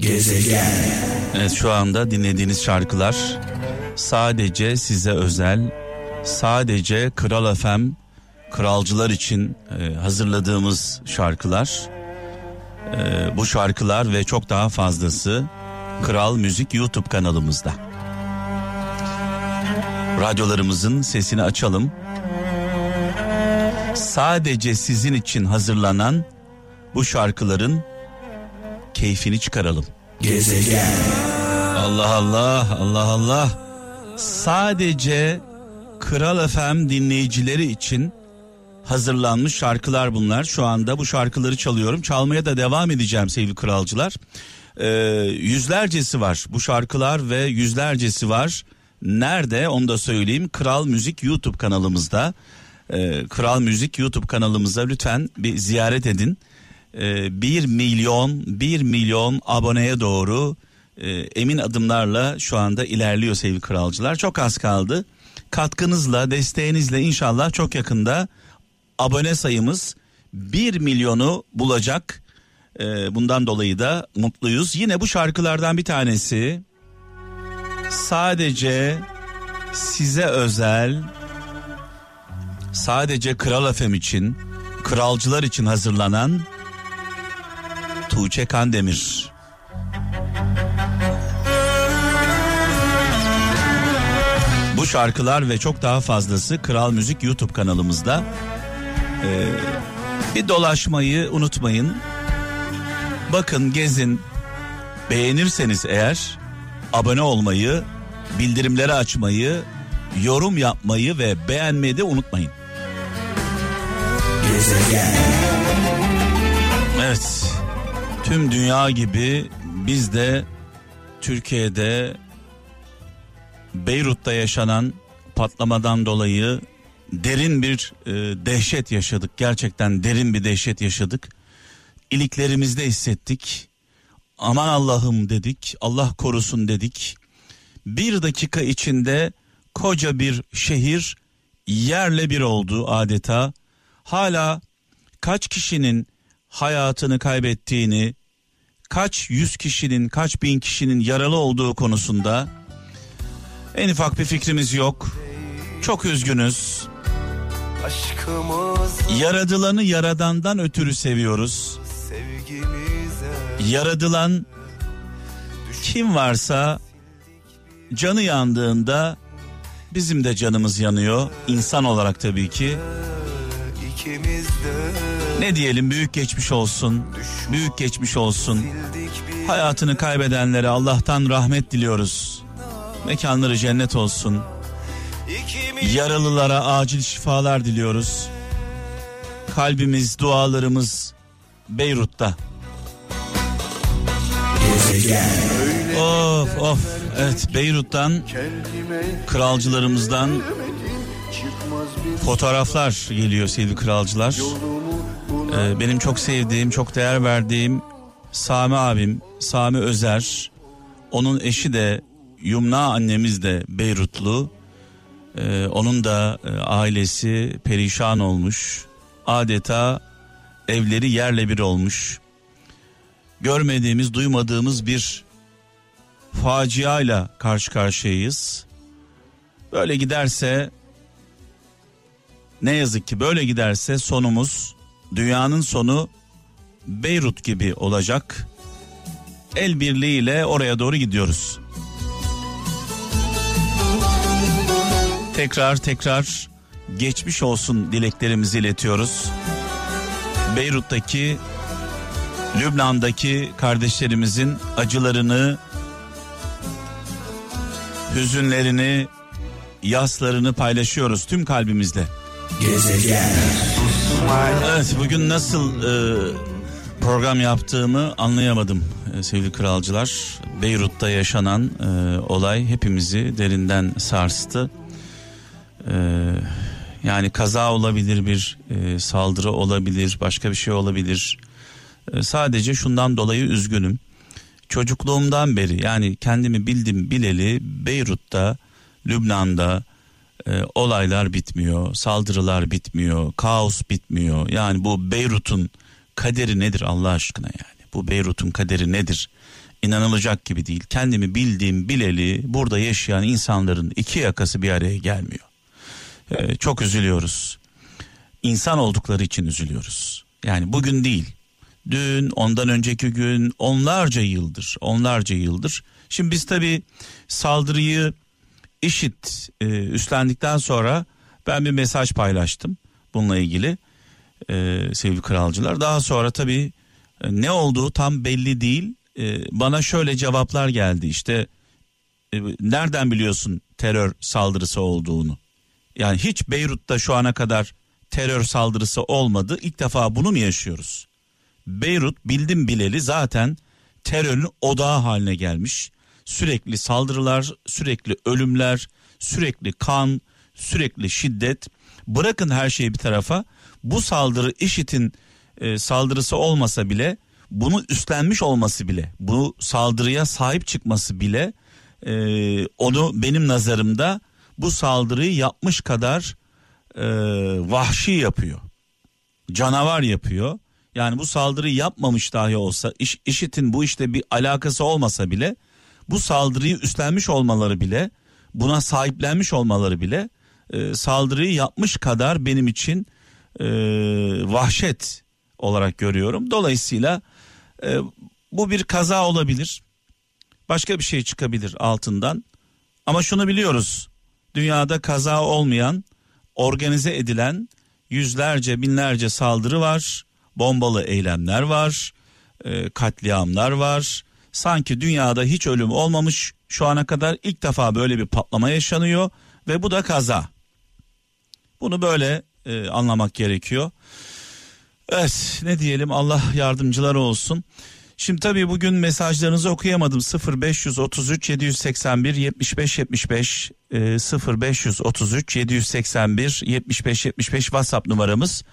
Gezegen. Evet şu anda dinlediğiniz şarkılar sadece size özel, sadece Kral FM kralcılar için e, hazırladığımız şarkılar. E, bu şarkılar ve çok daha fazlası Kral Müzik YouTube kanalımızda. Radyolarımızın sesini açalım. Sadece sizin için hazırlanan bu şarkıların keyfini çıkaralım. Gezegen. Allah Allah Allah Allah. Sadece Kral FM dinleyicileri için hazırlanmış şarkılar bunlar. Şu anda bu şarkıları çalıyorum. Çalmaya da devam edeceğim sevgili kralcılar. Ee, yüzlercesi var bu şarkılar ve yüzlercesi var. Nerede onu da söyleyeyim. Kral Müzik YouTube kanalımızda. Ee, Kral Müzik YouTube kanalımıza lütfen bir ziyaret edin. Ee, 1 milyon 1 milyon aboneye doğru e, emin adımlarla şu anda ilerliyor sevgili kralcılar. Çok az kaldı. Katkınızla, desteğinizle inşallah çok yakında abone sayımız 1 milyonu bulacak. Ee, bundan dolayı da mutluyuz. Yine bu şarkılardan bir tanesi sadece size özel sadece Kral FM için, kralcılar için hazırlanan Tuğçe Kandemir. Bu şarkılar ve çok daha fazlası Kral Müzik YouTube kanalımızda. Ee, bir dolaşmayı unutmayın. Bakın, gezin. Beğenirseniz eğer abone olmayı, bildirimleri açmayı, yorum yapmayı ve beğenmeyi de unutmayın. Gezegen. Evet. Tüm dünya gibi biz de Türkiye'de Beyrut'ta yaşanan patlamadan dolayı derin bir e, dehşet yaşadık. Gerçekten derin bir dehşet yaşadık. İliklerimizde hissettik. Aman Allah'ım dedik. Allah korusun dedik. Bir dakika içinde koca bir şehir yerle bir oldu adeta. Hala kaç kişinin hayatını kaybettiğini, kaç yüz kişinin, kaç bin kişinin yaralı olduğu konusunda en ufak bir fikrimiz yok. Çok üzgünüz. Yaradılanı yaradandan ötürü seviyoruz. Yaradılan kim varsa canı yandığında bizim de canımız yanıyor. İnsan olarak tabii ki. Ne diyelim büyük geçmiş olsun. Büyük geçmiş olsun. Hayatını kaybedenlere Allah'tan rahmet diliyoruz. Mekanları cennet olsun. Yaralılara acil şifalar diliyoruz. Kalbimiz, dualarımız Beyrut'ta. Of of evet Beyrut'tan kralcılarımızdan fotoğraflar geliyor sevgili kralcılar. Ee, benim çok sevdiğim, çok değer verdiğim Sami abim, Sami Özer. Onun eşi de Yumna annemiz de Beyrutlu. Ee, onun da e, ailesi perişan olmuş. Adeta evleri yerle bir olmuş. Görmediğimiz, duymadığımız bir faciayla karşı karşıyayız. Böyle giderse ne yazık ki böyle giderse sonumuz dünyanın sonu Beyrut gibi olacak. El birliğiyle oraya doğru gidiyoruz. Tekrar tekrar geçmiş olsun dileklerimizi iletiyoruz. Beyrut'taki Lübnan'daki kardeşlerimizin acılarını, hüzünlerini, yaslarını paylaşıyoruz tüm kalbimizle. Gezegen. Evet bugün nasıl e, program yaptığımı anlayamadım e, sevgili kralcılar. Beyrut'ta yaşanan e, olay hepimizi derinden sarstı. E, yani kaza olabilir bir e, saldırı olabilir başka bir şey olabilir. E, sadece şundan dolayı üzgünüm. Çocukluğumdan beri yani kendimi bildim bileli Beyrut'ta, Lübnan'da e, olaylar bitmiyor, saldırılar bitmiyor, kaos bitmiyor. Yani bu Beyrut'un kaderi nedir Allah aşkına yani? Bu Beyrut'un kaderi nedir? İnanılacak gibi değil. Kendimi bildiğim bileli burada yaşayan insanların iki yakası bir araya gelmiyor. Ee, çok üzülüyoruz. İnsan oldukları için üzülüyoruz. Yani bugün değil. Dün, ondan önceki gün, onlarca yıldır, onlarca yıldır. Şimdi biz tabii saldırıyı işit e, üstlendikten sonra ben bir mesaj paylaştım bununla ilgili e, sevgili kralcılar. Daha sonra tabii e, ne olduğu tam belli değil. E, bana şöyle cevaplar geldi işte e, nereden biliyorsun terör saldırısı olduğunu? Yani hiç Beyrut'ta şu ana kadar terör saldırısı olmadı. İlk defa bunu mu yaşıyoruz? Beyrut bildim bileli zaten terörün odağı haline gelmiş. Sürekli saldırılar, sürekli ölümler, sürekli kan, sürekli şiddet. Bırakın her şeyi bir tarafa. Bu saldırı IŞİD'in e, saldırısı olmasa bile bunu üstlenmiş olması bile, bu saldırıya sahip çıkması bile e, onu benim nazarımda bu saldırıyı yapmış kadar e, vahşi yapıyor. Canavar yapıyor. Yani bu saldırıyı yapmamış dahi olsa iş, IŞİD'in bu işte bir alakası olmasa bile bu saldırıyı üstlenmiş olmaları bile buna sahiplenmiş olmaları bile e, saldırıyı yapmış kadar benim için e, vahşet olarak görüyorum. Dolayısıyla e, bu bir kaza olabilir. Başka bir şey çıkabilir altından. Ama şunu biliyoruz. Dünyada kaza olmayan, organize edilen yüzlerce, binlerce saldırı var. Bombalı eylemler var. E, katliamlar var. Sanki dünyada hiç ölüm olmamış. Şu ana kadar ilk defa böyle bir patlama yaşanıyor ve bu da kaza. Bunu böyle e, anlamak gerekiyor. Evet ne diyelim Allah yardımcılar olsun. Şimdi tabii bugün mesajlarınızı okuyamadım 0533 781 75 75 e, 0533 781 75 75 WhatsApp numaramız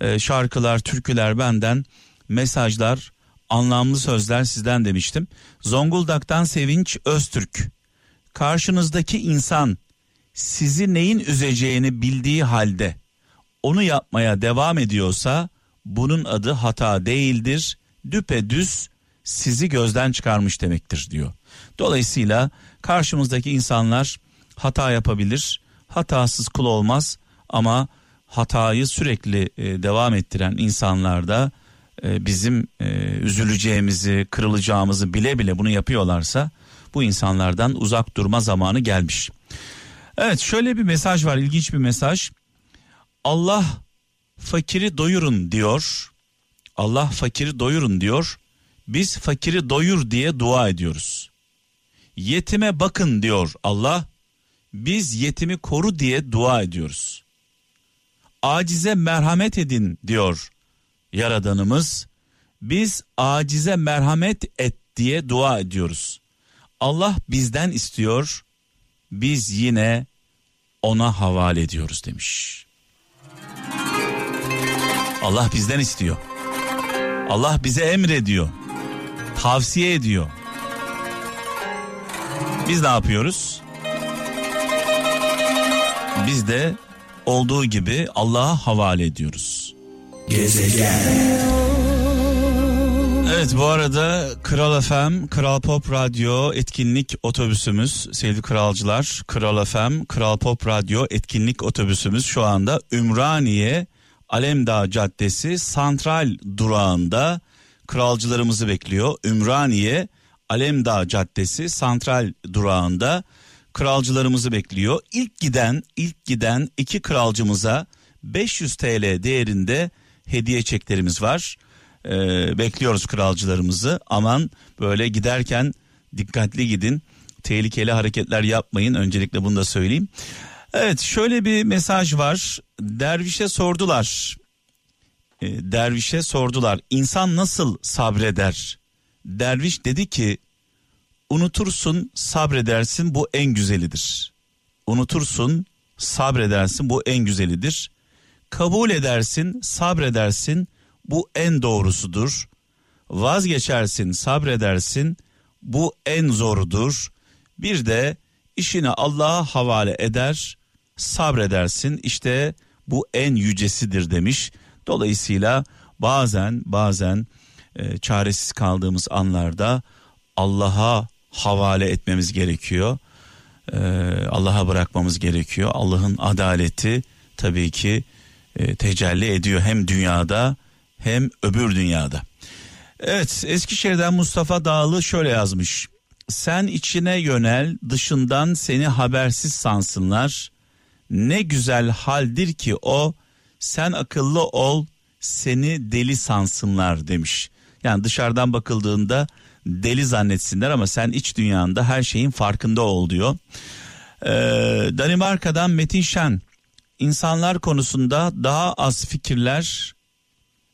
e, şarkılar türküler benden mesajlar anlamlı sözler sizden demiştim. Zonguldak'tan Sevinç Öztürk karşınızdaki insan sizi neyin üzeceğini bildiği halde onu yapmaya devam ediyorsa bunun adı hata değildir. Düpedüz sizi gözden çıkarmış demektir diyor. Dolayısıyla karşımızdaki insanlar hata yapabilir. Hatasız kul olmaz ama hatayı sürekli e, devam ettiren insanlarda bizim e, üzüleceğimizi, kırılacağımızı bile bile bunu yapıyorlarsa bu insanlardan uzak durma zamanı gelmiş. Evet şöyle bir mesaj var ilginç bir mesaj. Allah fakiri doyurun diyor. Allah fakiri doyurun diyor. Biz fakiri doyur diye dua ediyoruz. Yetime bakın diyor Allah. Biz yetimi koru diye dua ediyoruz. Acize merhamet edin diyor Yaradanımız. Biz acize merhamet et diye dua ediyoruz. Allah bizden istiyor. Biz yine ona havale ediyoruz demiş. Allah bizden istiyor. Allah bize emrediyor. Tavsiye ediyor. Biz ne yapıyoruz? Biz de olduğu gibi Allah'a havale ediyoruz. Gezegen. Evet bu arada Kral FM, Kral Pop Radyo etkinlik otobüsümüz sevgili kralcılar. Kral FM, Kral Pop Radyo etkinlik otobüsümüz şu anda Ümraniye Alemdağ Caddesi Santral durağında kralcılarımızı bekliyor. Ümraniye Alemdağ Caddesi Santral durağında kralcılarımızı bekliyor. İlk giden ilk giden iki kralcımıza 500 TL değerinde hediye çeklerimiz var. Ee, bekliyoruz kralcılarımızı. Aman böyle giderken dikkatli gidin. Tehlikeli hareketler yapmayın. Öncelikle bunu da söyleyeyim. Evet şöyle bir mesaj var. Dervişe sordular. E, dervişe sordular. İnsan nasıl sabreder? Derviş dedi ki unutursun sabredersin bu en güzelidir. Unutursun sabredersin bu en güzelidir. Kabul edersin sabredersin bu en doğrusudur. Vazgeçersin sabredersin bu en zorudur. Bir de işini Allah'a havale eder sabredersin işte bu en yücesidir demiş. Dolayısıyla bazen bazen e, çaresiz kaldığımız anlarda Allah'a havale etmemiz gerekiyor. Ee, Allah'a bırakmamız gerekiyor. Allah'ın adaleti tabii ki e, tecelli ediyor hem dünyada hem öbür dünyada. Evet Eskişehir'den Mustafa Dağlı şöyle yazmış. Sen içine yönel dışından seni habersiz sansınlar. Ne güzel haldir ki o sen akıllı ol seni deli sansınlar demiş. Yani dışarıdan bakıldığında deli zannetsinler ama sen iç dünyanda her şeyin farkında ol diyor. Ee, Danimarka'dan Metin Şen insanlar konusunda daha az fikirler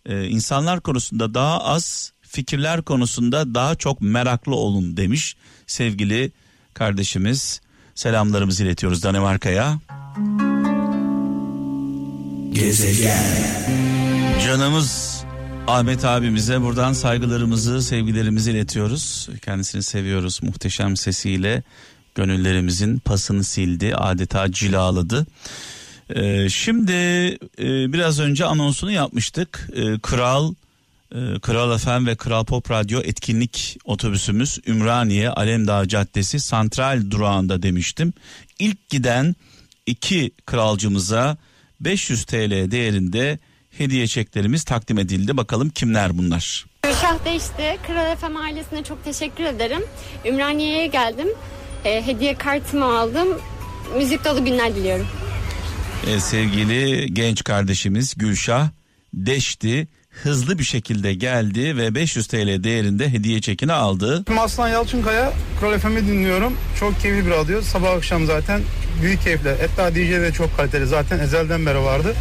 e, insanlar konusunda daha az fikirler konusunda daha çok meraklı olun demiş sevgili kardeşimiz selamlarımızı iletiyoruz Danimarka'ya. Gezegen. Canımız Ahmet abimize buradan saygılarımızı, sevgilerimizi iletiyoruz. Kendisini seviyoruz. Muhteşem sesiyle gönüllerimizin pasını sildi, adeta cilaladı. Ee, şimdi e, biraz önce anonsunu yapmıştık. Ee, Kral e, Kral FM ve Kral Pop Radyo etkinlik otobüsümüz Ümraniye Alemdağ Caddesi Santral durağında demiştim. İlk giden iki kralcımıza 500 TL değerinde hediye çeklerimiz takdim edildi. Bakalım kimler bunlar? Gülşah Değişti. Kral FM ailesine çok teşekkür ederim. Ümraniye'ye geldim. E, hediye kartımı aldım. Müzik dolu günler diliyorum. Ee, sevgili genç kardeşimiz Gülşah Deşti hızlı bir şekilde geldi ve 500 TL değerinde hediye çekini aldı. Aslan Yalçınkaya Kral FM'i dinliyorum. Çok keyifli bir radyo. Sabah akşam zaten büyük keyifle. Hatta DJ de çok kaliteli zaten ezelden beri vardı.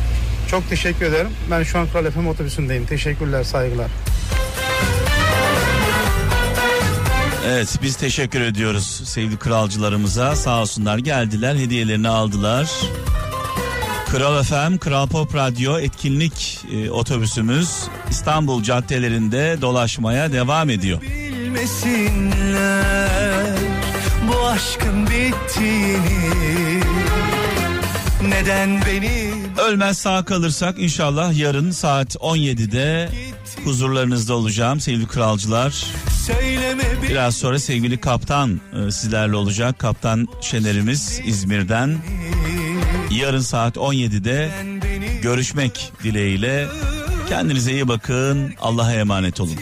Çok teşekkür ederim. Ben şu an Kral FM otobüsündeyim. Teşekkürler, saygılar. Evet biz teşekkür ediyoruz sevgili kralcılarımıza. Sağ olsunlar geldiler hediyelerini aldılar. Kral FM, Kral Pop Radyo etkinlik e, otobüsümüz İstanbul caddelerinde dolaşmaya devam ediyor. Bilmesinler bu aşkın bittiğini neden beni Ölmez sağ kalırsak inşallah yarın saat 17'de huzurlarınızda olacağım sevgili kralcılar. Biraz sonra sevgili kaptan e, sizlerle olacak. Kaptan Şener'imiz İzmir'den. Yarın saat 17'de görüşmek dileğiyle. Kendinize iyi bakın. Allah'a emanet olun.